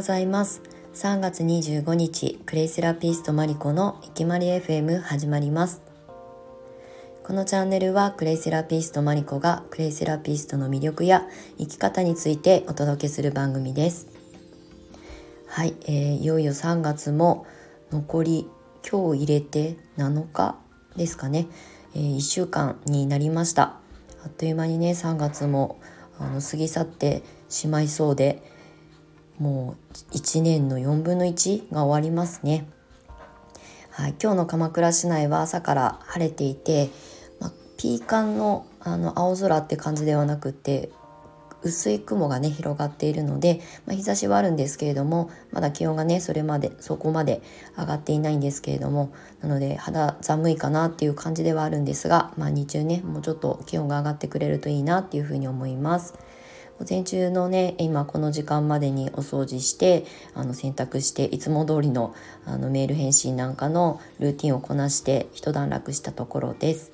ございます。3月25日クレイセラピストマリコのいきまり FM 始まります。このチャンネルはクレイセラピストマリコがクレイセラピストの魅力や生き方についてお届けする番組です。はい、えー、いよいよ3月も残り今日入れて7日ですかね、えー、1週間になりました。あっという間にね3月もあの過ぎ去ってしまいそうでもう1年の4分の1が終わりますね。はい、今日の鎌倉市内は朝から晴れていて、まあ、ピーカンのあの青空って感じではなくて薄い雲がね広がっているので、まあ、日差しはあるんですけれどもまだ気温がねそれまでそこまで上がっていないんですけれどもなので肌寒いかなっていう感じではあるんですが、まあ、日中ねもうちょっと気温が上がってくれるといいなっていうふうに思います。午前中のね今この時間までにお掃除してあの洗濯していつも通りのあのメール返信なんかのルーティンをこなして一段落したところです。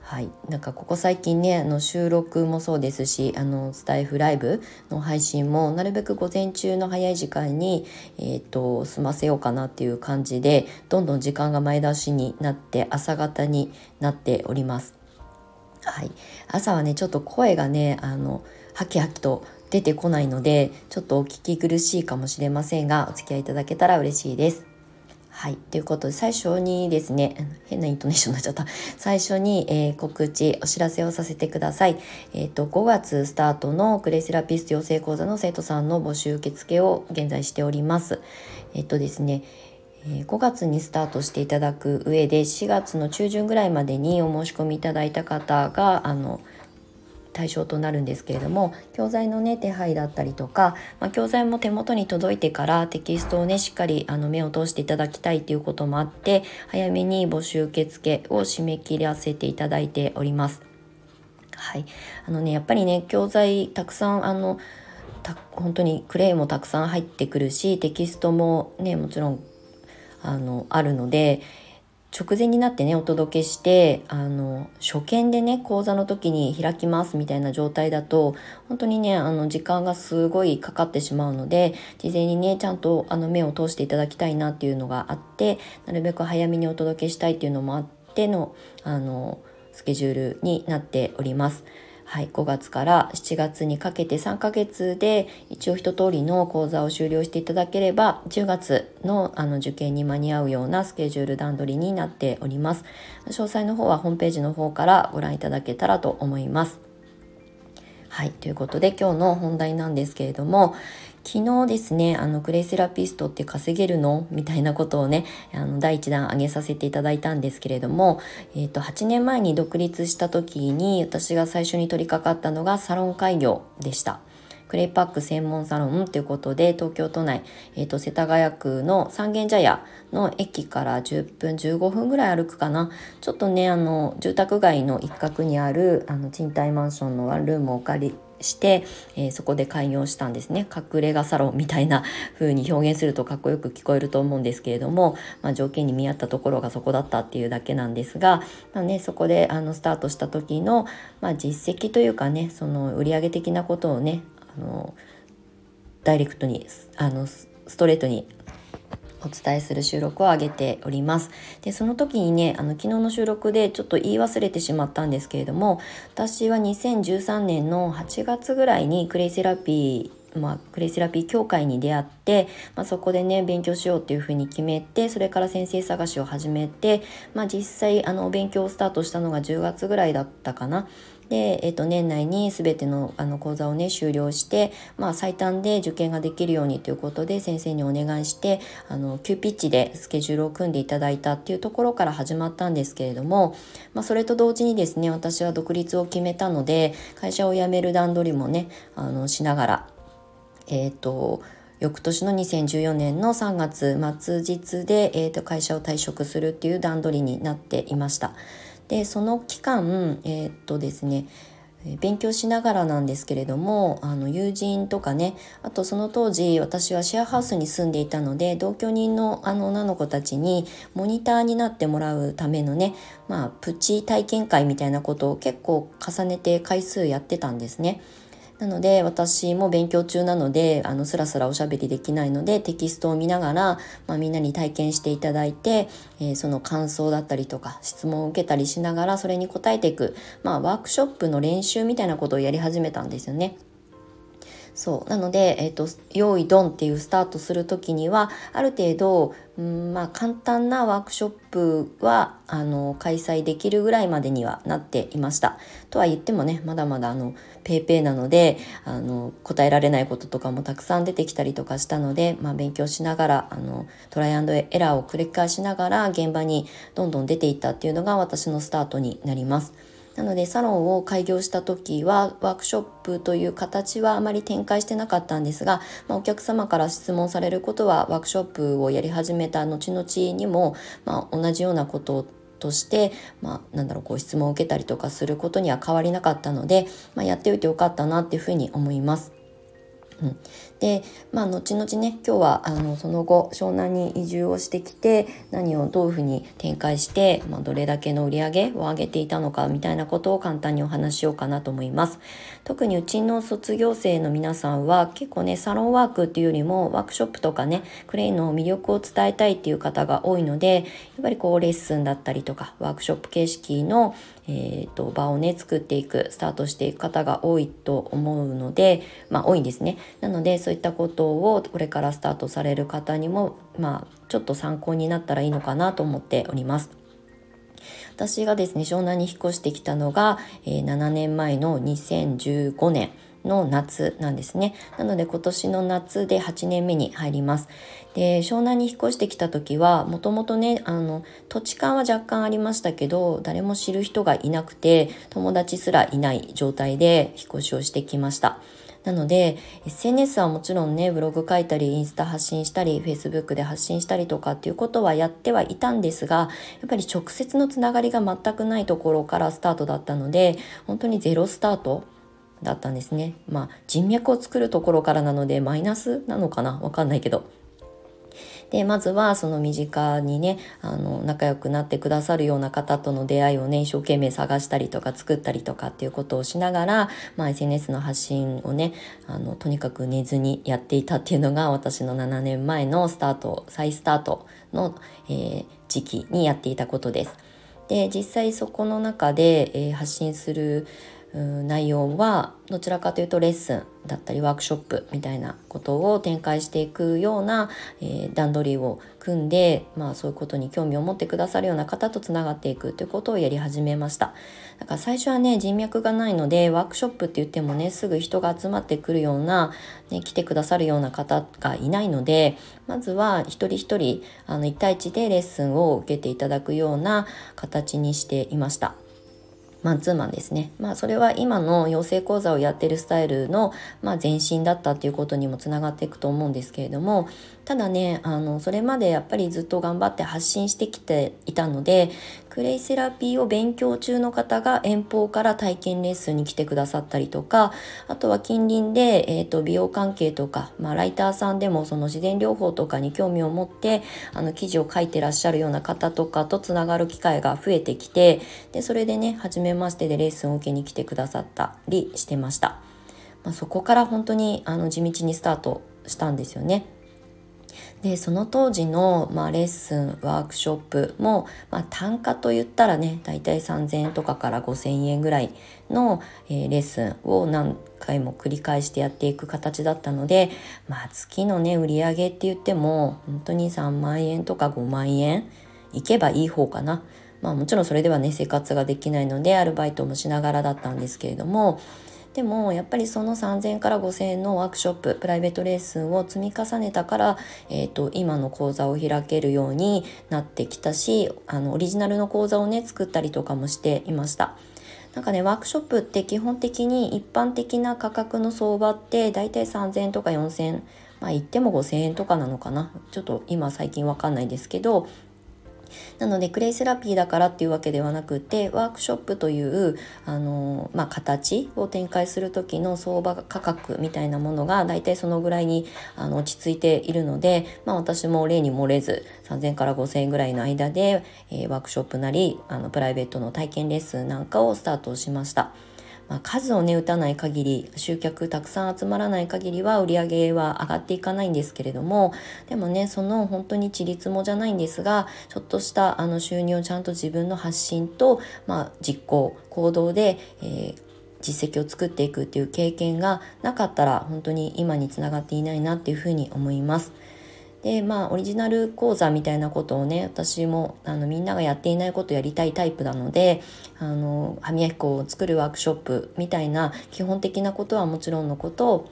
はい、なんかここ最近ねあの収録もそうですしあのスタイフライブの配信もなるべく午前中の早い時間に、えーと、済ませようかなっていう感じでどんどん時間が前倒しになって朝方になっております。はい、朝はねちょっと声がねあのハキハキと出てこないのでちょっとお聞き苦しいかもしれませんがお付き合いいただけたら嬉しいです。はい。ということで、最初にですね、変なイントネーションになっちゃった。最初に、えー、告知、お知らせをさせてください。えっ、ー、と、5月スタートのクレイセラピスト養成講座の生徒さんの募集受付を現在しております。えっ、ー、とですね、5月にスタートしていただく上で4月の中旬ぐらいまでにお申し込みいただいた方があの対象となるんですけれども教材のね手配だったりとか、まあ、教材も手元に届いてからテキストをねしっかりあの目を通していただきたいということもあって早めに募集受付を締め切らせていただいております。はい、あのねやっぱりね教材たくさんあの本当にクレイもたくさん入ってくるしテキストもねもちろんあのあるので直前になってねお届けしてあの初見でね講座の時に開きますみたいな状態だと本当にねあの時間がすごいかかってしまうので事前にねちゃんとあの目を通していただきたいなっていうのがあってなるべく早めにお届けしたいっていうのもあってのあのスケジュールになっております。はい、5月から7月にかけて3ヶ月で一応一通りの講座を終了していただければ10月のあの受験に間に合うようなスケジュール段取りになっております。詳細の方はホームページの方からご覧いただけたらと思います。はい、ということで今日の本題なんですけれども、昨日ですね、あの、クレイセラピストって稼げるの？みたいなことをね、あの、第1弾上げさせていただいたんですけれども、えっ、ー、と、8年前に独立した時に、私が最初に取り掛かったのがサロン開業でした。クレイパック専門サロンということで、東京都内、えっ、ー、と、世田谷区の三軒茶屋の駅から10分、15分ぐらい歩くかな。ちょっとね、あの、住宅街の一角にある、あの、賃貸マンションのワンルームを借りして、えー、そこで開業したんですね。隠れ家サロンみたいな風に表現するとかっこよく聞こえると思うんですけれども、まあ、条件に見合ったところがそこだったっていうだけなんですが、まあね、そこであのスタートした時の、まあ、実績というかねその売上的なことをねあのダイレクトにあのストレートにお伝えする収録を上げております。で、その時にね、あの、昨日の収録でちょっと言い忘れてしまったんですけれども、私は2013年の8月ぐらいにクレイセラピーまあ、クレイセラピー協会に出会って、まあ、そこでね勉強しようっていうふうに決めてそれから先生探しを始めて、まあ、実際あの勉強をスタートしたのが10月ぐらいだったかな。で、えー、と年内に全てのあの講座をね終了して、まあ、最短で受験ができるようにということで先生にお願いしてあの急ピッチでスケジュールを組んでいただいたっていうところから始まったんですけれども、まあ、それと同時にですね私は独立を決めたので会社を辞める段取りもねあのしながらえっ、と翌年の2014年の3月末日で、えー、と会社を退職するっていう段取りになっていました。でその期間えっ、とですね勉強しながらなんですけれどもあの友人とかねあとその当時私はシェアハウスに住んでいたので同居人のあの女の子たちにモニターになってもらうためのねまあプチ体験会みたいなことを結構重ねて回数やってたんですね。なので私も勉強中なのであのスラスラおしゃべりできないのでテキストを見ながら、まあ、みんなに体験していただいて、えー、その感想だったりとか質問を受けたりしながらそれに答えていく、まあ、ワークショップの練習みたいなことをやり始めたんですよね。そうなので、えーと、用意ドンっていうスタートする時にはある程度、うんまあ、簡単なワークショップはあの開催できるぐらいまでにはなっていました。とは言ってもねまだまだあのペーペーなのであの答えられないこととかもたくさん出てきたりとかしたので、まあ、勉強しながらあのトライアンドエラーを繰り返しながら現場にどんどん出ていったっていうのが私のスタートになります。なのでサロンを開業した時はワークショップという形はあまり展開してなかったんですが、まあ、お客様から質問されることはワークショップをやり始めた後々にも、まあ、同じようなこととして、まあ、なんだろうこう質問を受けたりとかすることには変わりなかったので、まあ、やっておいてよかったなっていうふうに思います。うん、でまあ後々ね今日はあのその後湘南に移住をしてきて何をどういうふうに展開して、まあ、どれだけの売り上げを上げていたのかみたいなことを簡単にお話しようかなと思います。特にうちの卒業生の皆さんは結構ねサロンワークっていうよりもワークショップとかねクレイの魅力を伝えたいっていう方が多いのでやっぱりこうレッスンだったりとかワークショップ形式のえーと、場をね作っていくスタートしていく方が多いと思うのでまあ多いんですね。なのでそういったことをこれからスタートされる方にもまあちょっと参考になったらいいのかなと思っております私がですね湘南に引っ越してきたのが、えー、7年前の2015年の夏なんですね。なので今年の夏で8年目に入ります。で、湘南に引っ越してきた時は、もともとね、あの、土地勘は若干ありましたけど、誰も知る人がいなくて、友達すらいない状態で引っ越しをしてきました。なので SNS はもちろんねブログ書いたりインスタ発信したり Facebook で発信したりとかっていうことはやってはいたんですがやっぱり直接のつながりが全くないところからスタートだったので本当にゼロスタートだったんですね。まあ人脈を作るところからなのでマイナスなのかな？わかんないけど。でまずはその身近にねあの仲良くなってくださるような方との出会いをね一生懸命探したりとか作ったりとかっていうことをしながら、まあ、SNS の発信をねあのとにかく寝ずにやっていたっていうのが私の7年前のスタート再スタートの、えー、時期にやっていたことです。で実際そこの中で、えー、発信する内容はどちらかというとレッスンだったりワークショップみたいなことを展開していくような、えー、段取りを組んで、まあ、そういうことに興味を持ってくださるような方とつながっていくということをやり始めましただから最初はね人脈がないのでワークショップって言ってもねすぐ人が集まってくるような、ね、来てくださるような方がいないのでまずは一人一人あの1対1でレッスンを受けていただくような形にしていました。マンツーマンですね。まあそれは今の養成講座をやってるスタイルの、まあ、前身だったっていうことにもつながっていくと思うんですけれどもただねあのそれまでやっぱりずっと頑張って発信してきていたのでクレイセラピーを勉強中の方が遠方から体験レッスンに来てくださったりとかあとは近隣で、えーと、美容関係とか、まあ、ライターさんでもその自然療法とかに興味を持ってあの記事を書いてらっしゃるような方とかとつながる機会が増えてきてでそれでね初めましてでレッスンを受けに来てくださったりしてました。まあ、そこから本当にあの地道にスタートしたんですよね。でその当時の、まあ、レッスンワークショップも、まあ、単価といったらね大体3,000円とかから5,000円ぐらいの、えー、レッスンを何回も繰り返してやっていく形だったので、まあ、月のね売り上げって言っても本当に3万円とか5万円いけばいい方かな。まあもちろんそれではね生活ができないのでアルバイトもしながらだったんですけれどもでもやっぱりその3,000から5,000円のワークショッププライベートレッスンを積み重ねたから、えーと、今の講座を開けるようになってきたしあのオリジナルの講座をね作ったりとかもしていました。なんかねワークショップって基本的に一般的な価格の相場ってだいたい3,000円とか4,000円まあ言っても5,000円とかなのかなちょっと今最近わかんないですけどなのでクレイセラピーだからっていうわけではなくてワークショップというあの、まあ、形を展開する時の相場価格みたいなものが大体そのぐらいにあの落ち着いているので、まあ、私も例に漏れず3000から5000円ぐらいの間で、えー、ワークショップなりあのプライベートの体験レッスンなんかをスタートしました。まあ、数をね打たない限り集客たくさん集まらない限りは売り上げは上がっていかないんですけれどもでもねその本当にちりつもじゃないんですがちょっとしたあの収入をちゃんと自分の発信と、まあ、実行行動で、えー実績を作っていくっていう経験がなかったら本当に今につながっていないなっていうふうに思います。でまあオリジナル講座みたいなことをね私もあのみんながやっていないことをやりたいタイプなのであの歯磨き粉を作るワークショップみたいな基本的なことはもちろんのこと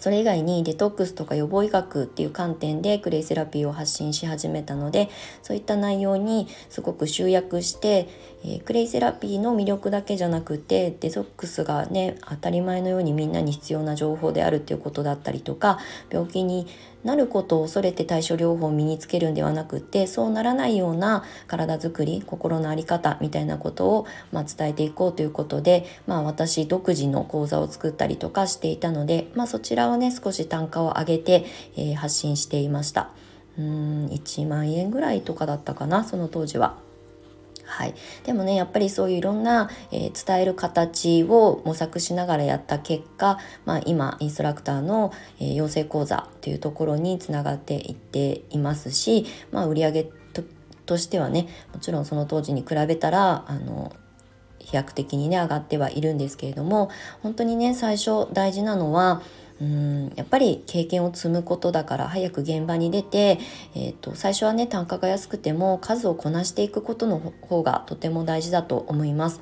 それ以外にデトックスとか予防医学っていう観点でクレイセラピーを発信し始めたのでそういった内容にすごく集約して、えー、クレイセラピーの魅力だけじゃなくてデトックスがね当たり前のようにみんなに必要な情報であるっていうことだったりとか病気になることを恐れて対処療法を身につけるんではなくてそうならないような体づくり心の在り方みたいなことを、まあ、伝えていこうということで、まあ、私独自の講座を作ったりとかしていたので、まあ、そちらをね少し単価を上げて、えー、発信していました。うん1万円ぐらいとかだったかなその当時は。はい、でもねやっぱりそういういろんな、えー、伝える形を模索しながらやった結果、まあ、今インストラクターの、えー、養成講座というところにつながっていっていますし、まあ、売上ととしてはねもちろんその当時に比べたらあの飛躍的にね上がってはいるんですけれども本当にね最初大事なのはうんやっぱり経験を積むことだから早く現場に出て、えーと、最初はね単価が安くても数をこなしていくことの方がとても大事だと思います。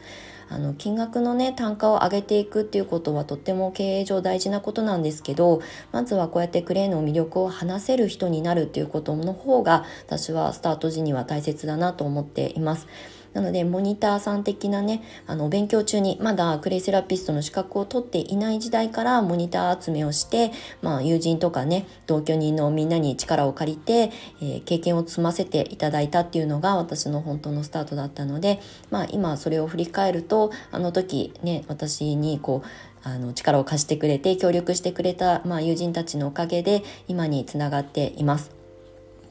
あの金額のね単価を上げていくっていうことはとっても経営上大事なことなんですけどまずはこうやってクレーンの魅力を話せる人になるっていうことの方が私はスタート時には大切だなと思っています。なのでモニターさん的なねあの勉強中にまだクレイセラピストの資格を取っていない時代からモニター集めをして、まあ、友人とかね同居人のみんなに力を借りて、えー、経験を積ませていただいたっていうのが私の本当のスタートだったので、まあ、今それを振り返るとあの時ね私にこうあの力を貸してくれて協力してくれた、まあ、友人たちのおかげで今につながっています。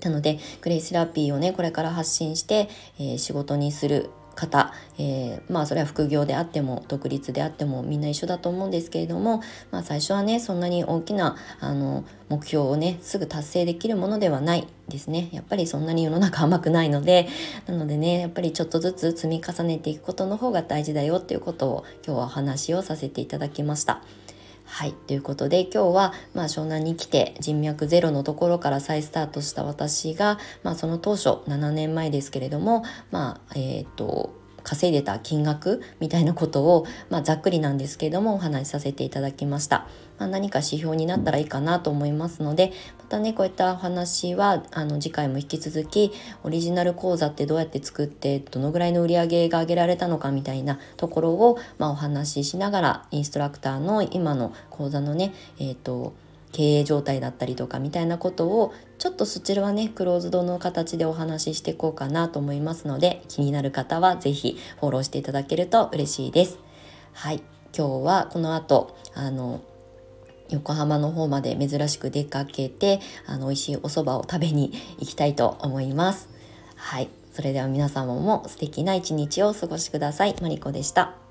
なのでグレイセラピーをねこれから発信して、えー、仕事にする方、えー、まあそれは副業であっても独立であってもみんな一緒だと思うんですけれども、まあ、最初はねそんなに大きなあの目標をねすぐ達成できるものではないですねやっぱりそんなに世の中甘くないのでなのでねやっぱりちょっとずつ積み重ねていくことの方が大事だよっていうことを今日はお話をさせていただきました。はい。ということで、今日は、まあ、湘南に来て人脈ゼロのところから再スタートした私が、まあ、その当初、7年前ですけれども、まあ、えっ、ー、と、稼いでた金額みたいなことを、まあ、ざっくりなんですけれどもお話しさせていただきました、まあ、何か指標になったらいいかなと思いますのでたねこういったお話はあの次回も引き続きオリジナル講座ってどうやって作ってどのぐらいの売り上げが上げられたのかみたいなところを、まあ、お話ししながらインストラクターの今の講座のねえっ、ー、と経営状態だったりとかみたいなことをちょっとそちらはねクローズドの形でお話ししていこうかなと思いますので気になる方は是非フォローしていただけると嬉しいです。はい今日はこの後あの横浜の方まで珍しく出かけてあの美味しいお蕎麦を食べに行きたいと思います。はいそれでは皆様も素敵な一日をお過ごしください。マリコでした。